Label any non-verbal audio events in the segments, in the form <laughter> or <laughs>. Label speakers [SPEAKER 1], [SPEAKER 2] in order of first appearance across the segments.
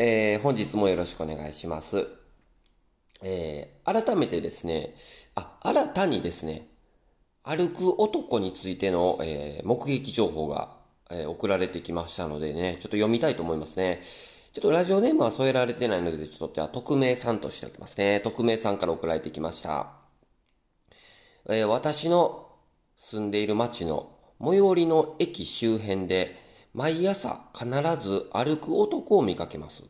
[SPEAKER 1] えー、本日もよろしくお願いします。えー、改めてですね、あ、新たにですね、歩く男についての、えー、目撃情報が、えー、送られてきましたのでね、ちょっと読みたいと思いますね。ちょっとラジオネームは添えられてないので、ちょっとじゃあ匿名さんとしておきますね。匿名さんから送られてきました。えー、私の住んでいる町の最寄りの駅周辺で、毎朝必ず歩く男を見かけます。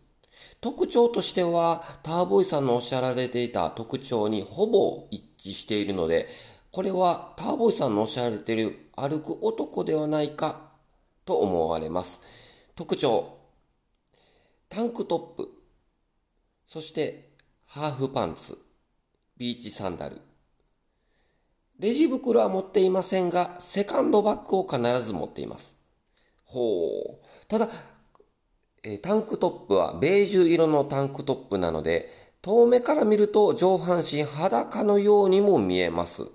[SPEAKER 1] 特徴としては、ターボイさんのおっしゃられていた特徴にほぼ一致しているので、これはターボイさんのおっしゃられている歩く男ではないかと思われます。特徴。タンクトップ。そしてハーフパンツ。ビーチサンダル。レジ袋は持っていませんが、セカンドバッグを必ず持っています。ほう。ただ、え、タンクトップはベージュ色のタンクトップなので、遠目から見ると上半身裸のようにも見えます。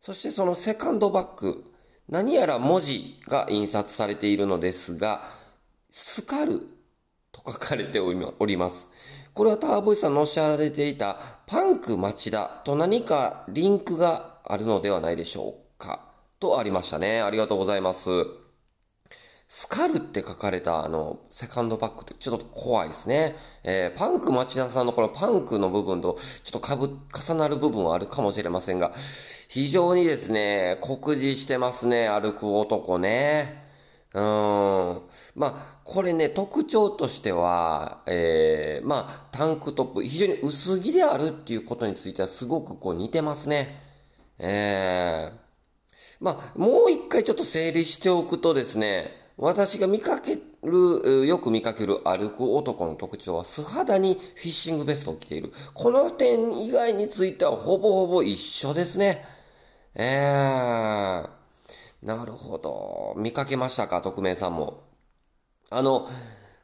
[SPEAKER 1] そしてそのセカンドバッグ、何やら文字が印刷されているのですが、スカルと書かれております。これはターボイさんのおっしゃられていたパンク町田と何かリンクがあるのではないでしょうか。とありましたね。ありがとうございます。スカルって書かれたあの、セカンドバッグってちょっと怖いですね。えー、パンク町田さんのこのパンクの部分とちょっとかぶ、重なる部分はあるかもしれませんが、非常にですね、酷似してますね、歩く男ね。うん。まあ、これね、特徴としては、えー、まあ、タンクトップ、非常に薄着であるっていうことについてはすごくこう似てますね。えー、まあ、もう一回ちょっと整理しておくとですね、私が見かける、よく見かける歩く男の特徴は素肌にフィッシングベストを着ている。この点以外についてはほぼほぼ一緒ですね。えー、なるほど。見かけましたか、匿名さんも。あの、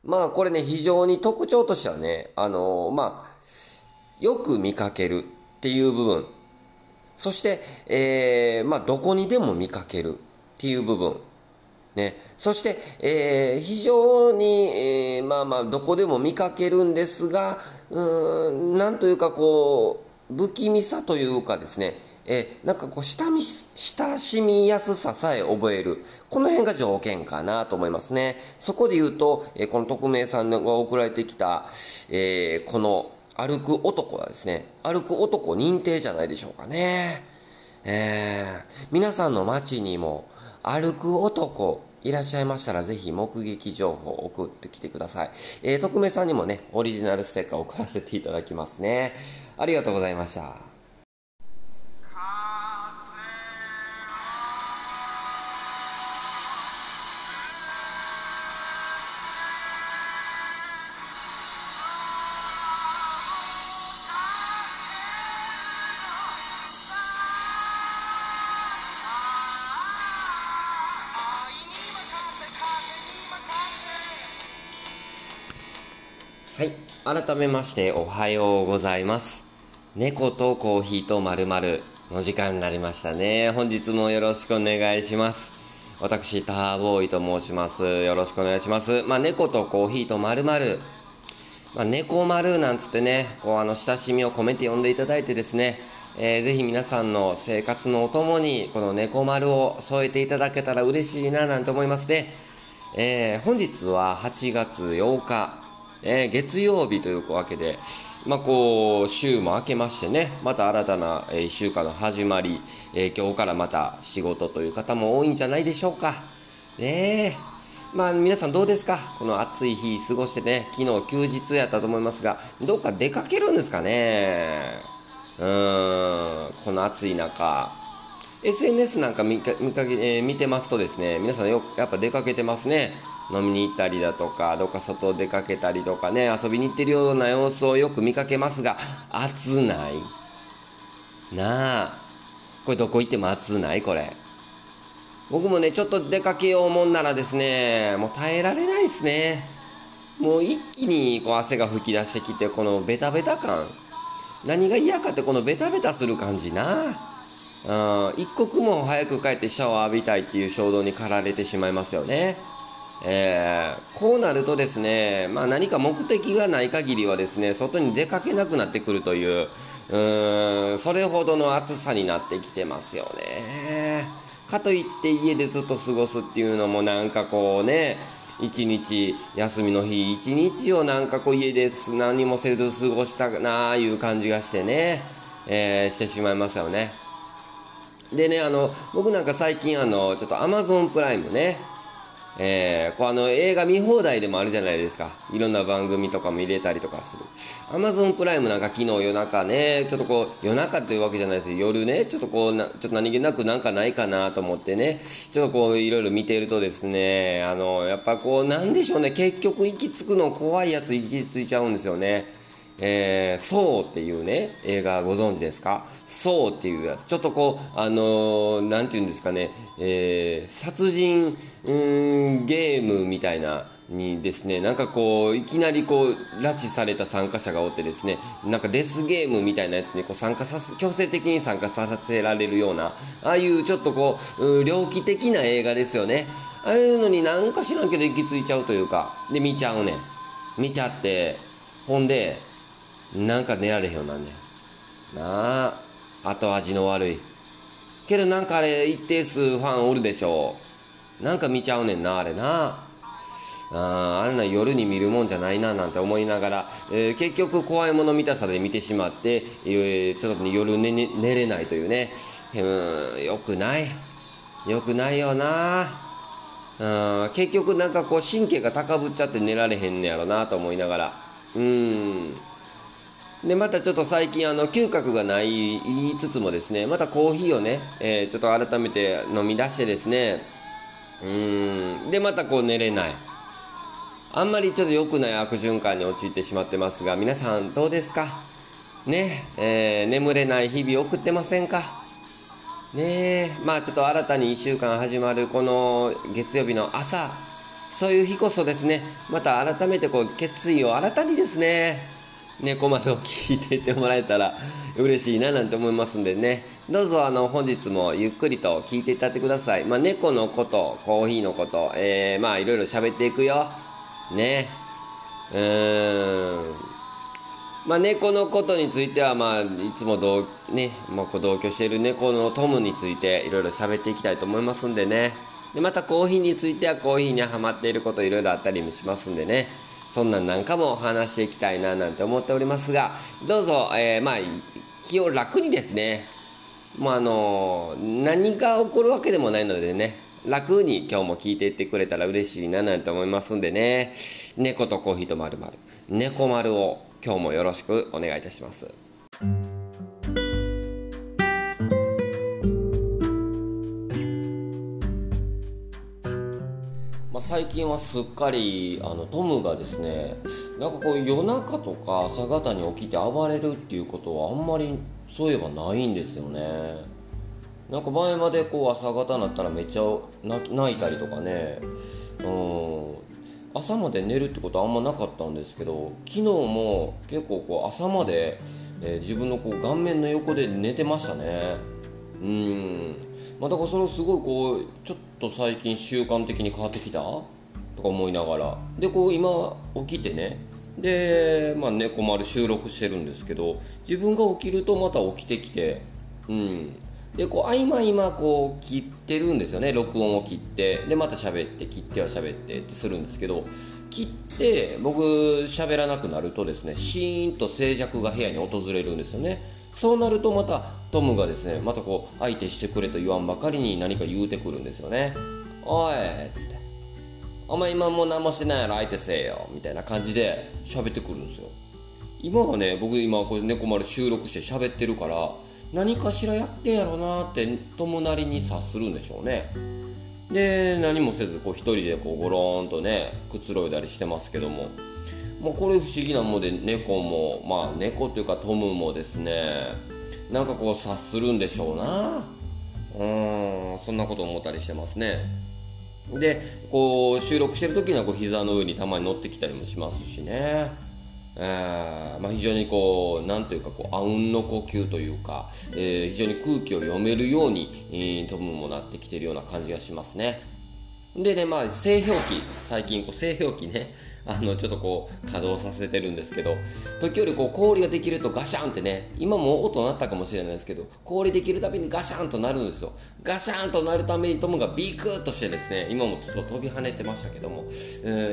[SPEAKER 1] まあこれね、非常に特徴としてはね、あの、まあ、よく見かけるっていう部分。そして、えー、まあどこにでも見かけるっていう部分。ね。そして、えー、非常に、えー、まあまあ、どこでも見かけるんですが、うん、なんというかこう、不気味さというかですね、えー、なんかこう親み、親しみやすささえ覚える。この辺が条件かなと思いますね。そこで言うと、えー、この匿名さんが送られてきた、えー、この歩く男はですね、歩く男認定じゃないでしょうかね。えー、皆さんの街にも歩く男いらっしゃいましたら、ぜひ目撃情報を送ってきてください。えー、匿名さんにもね、オリジナルステッカーを送らせていただきますね。ありがとうございました。改めましておはようございます。猫とコーヒーとまるまるの時間になりましたね。本日もよろしくお願いします。私、ターボーイと申します。よろしくお願いします。まあ、猫とコーヒーとまるまあ、猫丸なんつってね、こう、あの、親しみを込めて呼んでいただいてですね、えー、ぜひ皆さんの生活のお供に、この猫丸を添えていただけたら嬉しいな、なんて思いますね。えー、本日は8月8日、えー、月曜日というわけで、まあ、こう、週も明けましてね、また新たな、え1週間の始まり、えー、今日からまた仕事という方も多いんじゃないでしょうか。ねえ。まあ、皆さんどうですか？この暑い日過ごしてね、昨日休日やったと思いますが、どっか出かけるんですかね？うーん、この暑い中。SNS なんか見か見かけ、えー、見てますとですね、皆さんよくやっぱ出かけてますね。飲みに行ったりだとかどっか外出かけたりとかね遊びに行ってるような様子をよく見かけますが暑ないなあ。これどこ行っても暑ない？これ。僕もねちょっと出かけようもんならですねもう耐えられないですね。もう一気にこう汗が噴き出してきてこのベタベタ感。何が嫌かってこのベタベタする感じな。うん一刻も早く帰ってシャワー浴びたいっていう衝動に駆られてしまいますよね。えー、こうなるとですね、まあ、何か目的がない限りはですね外に出かけなくなってくるといううーんそれほどの暑さになってきてますよね。かといって家でずっと過ごすっていうのもなんかこうね一日休みの日一日をなんかこう家で何もせず過ごしたなあいう感じがしてね、えー、してしまいますよね。でねあの僕なんか最近あのちょっとアマゾンプライムねえー、こうあの映画見放題でもあるじゃないですか。いろんな番組とかも入れたりとかする。アマゾンプライムなんか昨日夜中ねちょっとこう夜中というわけじゃないですけど夜ねちょっとこうなちょっと何気なくなんかないかなと思ってね。ちょっとこういろいろ見てるとですねあのやっぱこうなんでしょうね。結局行き着くの怖いやつ行き着いちゃうんですよね。えー、そうっていうね映画ご存知ですか？そうっていうやつ。ちょっとこうあのー、なんて言うんですかね、えー、殺人うんゲームみたいなにですねなんかこういきなりこう拉致された参加者がおってですねなんかデスゲームみたいなやつにこう参加させ強制的に参加させられるようなああいうちょっとこう猟奇的な映画ですよね。ああいうのになんか知らんけど行き着いちゃうというか。で見ちゃうね見ちゃってほんでなんか寝られへんようなんねん。なあ後味の悪い。けどなんかあれ一定数ファンおるでしょう。なんか見ちゃうねんなあれな。ああんな夜に見るもんじゃないななんて思いながら、えー、結局怖いもの見たさで見てしまって、えー、ちょっと夜寝寝れないというね。うんよくない。よくないよな。あ結局なんかこう神経が高ぶっちゃって寝られへんねやろなと思いながら。うん。でまたちょっと最近あの嗅覚がない言いつつもですねまたコーヒーをね、えー、ちょっと改めて飲み出してですねうんでまたこう寝れない。あんまりちょっと良くない悪循環に陥ってしまってますが皆さんどうですか？ねえー、眠れない日々送ってませんか？ねえまあちょっと新たに1週間始まるこの月曜日の朝そういう日こそですねまた改めてこう決意を新たにですね猫窓を聞いていってもらえたら嬉しいななんて思いますんでね。どうぞあの本日もゆっくりと聞いていったってください、まあ、猫のことコーヒーのこと、えー、まあいろいろ喋っていくよ。ね。うーん。まあ猫のことについてはまあいつも同,、ねまあ、同居している猫のトムについていろいろ喋っていきたいと思いますんでね。でまたコーヒーについてはコーヒーにはまっていることいろいろあったりもしますんでね。そんなんなんかも話していきたいななんて思っておりますがどうぞ、えー、まあ気を楽にですねもうあの何が起こるわけでもないのでね楽に今日も聞いていってくれたら嬉しいななんて思いますんでね猫とコーヒーとまるまる猫丸を今日もよろしくお願いいたします。最近はすっかりあのトムがですねなんかこう夜中とか朝方に起きて暴れるっていうことはあんまりそういえばないんですよね。なんか前までこう朝方になったらめっちゃ泣いたりとかねうん朝まで寝るってことはあんまなかったんですけど昨日も結構こう朝まで、えー、自分のこう顔面の横で寝てましたね。うん。まあだからそれをすごいこうちょっと最近習慣的に変わってきた？とか思いながら。でこう今起きてね。で、まあ、猫丸収録してるんですけど自分が起きるとまた起きてきて。うん。でこう合間合間こう切ってるんですよね。録音を切って。でまた喋って切っては喋ってってするんですけど。切って僕喋らなくなるとですねシーンと静寂が部屋に訪れるんですよね。そうなるとまたトムがですねまたこう相手してくれと言わんばかりに何か言うてくるんですよねおいっつってお前今もう何もしてないやろ相手せえよみたいな感じで喋ってくるんですよ。今はね僕今これ猫丸収録して喋ってるから何かしらやってんやろなって友なりに察するんでしょうね。で何もせずこう一人でこうゴローンとねくつろいだりしてますけども。まあ、これ不思議なもんで猫もまあ猫っていうかトムもですねなんかこう察するんでしょうな。うんそんなこと思ったりしてますね。でこう収録してる時にはこう膝の上にたまに乗ってきたりもしますしね。えーまあ、非常にこうなんというかこうあうんの呼吸というか、えー、非常に空気を読めるように、えー、トムもなってきてるような感じがしますね。でね、まあ、製氷機、最近こう製氷機ね、あの、ちょっとこう、稼働させてるんですけど、時折こう、氷ができるとガシャンってね、今も音鳴ったかもしれないですけど、氷できるたびにガシャンとなるんですよ。ガシャンとなるためにトムがビクッとしてですね、今もちょっと飛び跳ねてましたけども、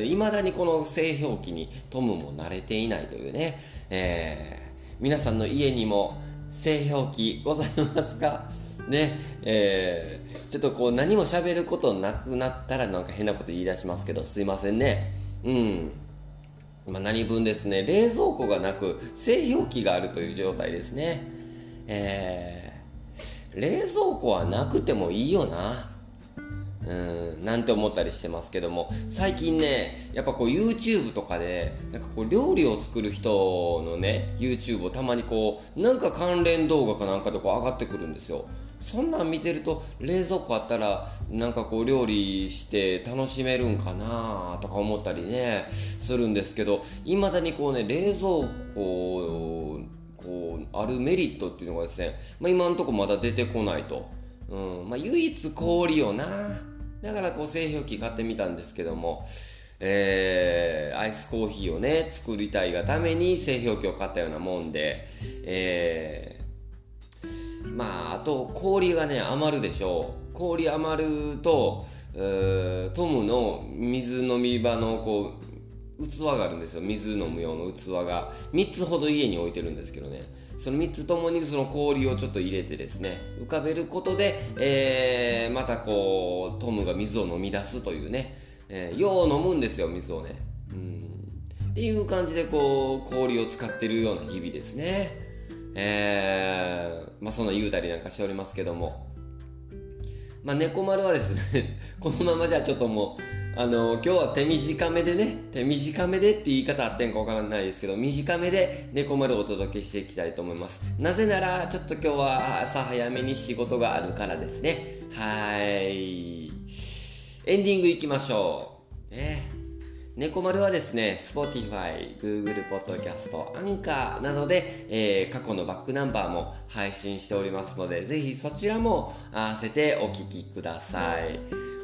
[SPEAKER 1] いまだにこの製氷機にトムも慣れていないというね、えー、皆さんの家にも製氷機ございますか？ねえー、ちょっとこう何も喋ることなくなったらなんか変なこと言い出しますけどすいませんねうん。まあ、何分ですね。冷蔵庫がなく製氷機があるという状態ですね。えー、冷蔵庫はなくてもいいよな。うんなんて思ったりしてますけども。最近ねやっぱこう YouTube とかでなんかこう料理を作る人のね YouTube をたまにこうなんか関連動画かなんかでこう上がってくるんですよ。そんなん見てると冷蔵庫あったらなんかこう料理して楽しめるんかなとか思ったりねするんですけどいまだにこうね冷蔵庫こうあるメリットっていうのがですね、まあ、今のとこまだ出てこないと、うんまあ、唯一氷よな。だからこう製氷機買ってみたんですけどもえー、アイスコーヒーをね作りたいがために製氷機を買ったようなもんで、えまああと氷がね余るでしょう。氷余ると、トムの水飲み場のこう器があるんですよ。水飲む用の器が。3つほど家に置いてるんですけどね。その3つともにその氷をちょっと入れてですね浮かべることで、えー、またこうトムが水を飲み出すというね、えー、よう飲むんですよ水をね。うん。っていう感じでこう氷を使ってるような日々ですね。えー、まあそんな言うたりなんかしておりますけども、まあ猫丸はですね <laughs> このままじゃちょっともう、あの今日は手短めでね、手短めでって言い方あってんかわからないですけど、短めで猫丸をお届けしていきたいと思います。なぜなら、ちょっと今日は朝早めに仕事があるからですね。はい。エンディングいきましょう。ね猫丸はですね、Spotify、Google Podcast、アンカーなどで、えー、過去のバックナンバーも配信しておりますので、ぜひそちらも合わせてお聴きください。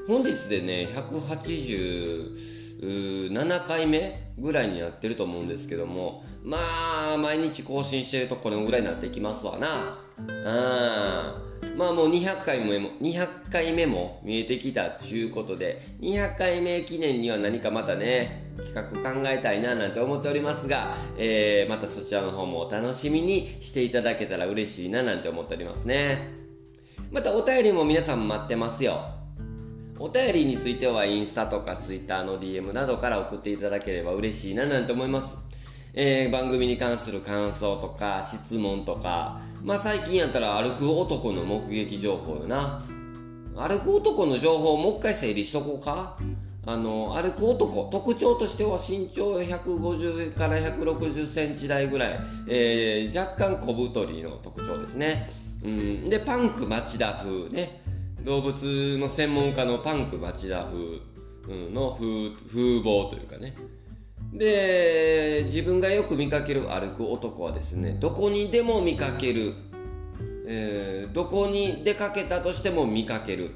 [SPEAKER 1] 本日でね、187回目ぐらいになってると思うんですけども、まあ、毎日更新してるとこのぐらいになってきますわな。うん。まあもう200回も200回目も見えてきたということで200回目記念には何かまたね企画考えたいななんて思っておりますが、えー、またそちらの方もお楽しみにしていただけたら嬉しいななんて思っておりますね。またお便りも皆さん待ってますよ。お便りについてはインスタとかツイッターの DM などから送っていただければ嬉しいななんて思います。えー、番組に関する感想とか質問とかまあ最近やったら歩く男の目撃情報よな。歩く男の情報をもう一回整理しとこうか。あの歩く男特徴としては身長150から160センチ台ぐらい、えー、若干小太りの特徴ですね、うん、でパンク町田風ね。動物の専門家のパンク町田風の風風貌というかね。で自分がよく見かける歩く男はですねどこにでも見かける、えー、どこに出かけたとしても見かける。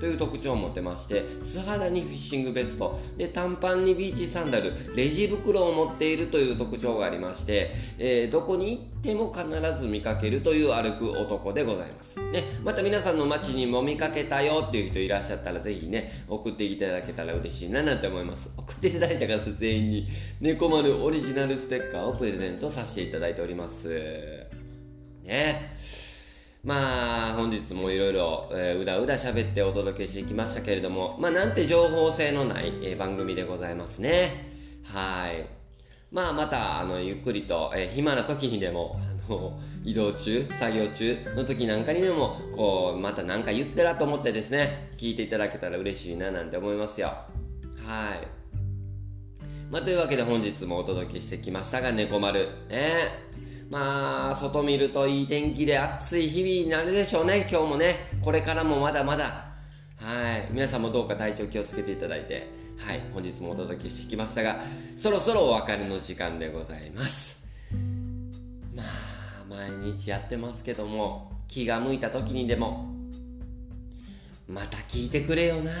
[SPEAKER 1] という特徴を持てまして素肌にフィッシングベスト。で短パンにビーチサンダル。レジ袋を持っているという特徴がありまして、えー、どこに行っても必ず見かけるという歩く男でございます、ね、また皆さんの街にも見かけたよっていう人いらっしゃったらぜひね送っていただけたら嬉しいななんて思います。送っていただいた方全員に猫丸オリジナルステッカーをプレゼントさせていただいております。ね。まあ本日もいろいろうだうだ喋ってお届けしてきましたけれどもまあなんて情報性のない、えー、番組でございますね。はい。まあまたあのゆっくりと、えー、暇な時にでもあの移動中作業中の時なんかにでもこうまた何か言ってらと思ってですね聞いていただけたら嬉しいななんて思いますよ。はい。まあというわけで本日もお届けしてきましたが猫丸。ね。えまあ、外見るといい天気で暑い日々になるでしょうね、今日もね。これからもまだまだ。はい。皆さんもどうか体調気をつけていただいて、はい。本日もお届けしてきましたが、そろそろお別れの時間でございます。まあ、毎日やってますけども、気が向いた時にでも、また聞いてくれよな。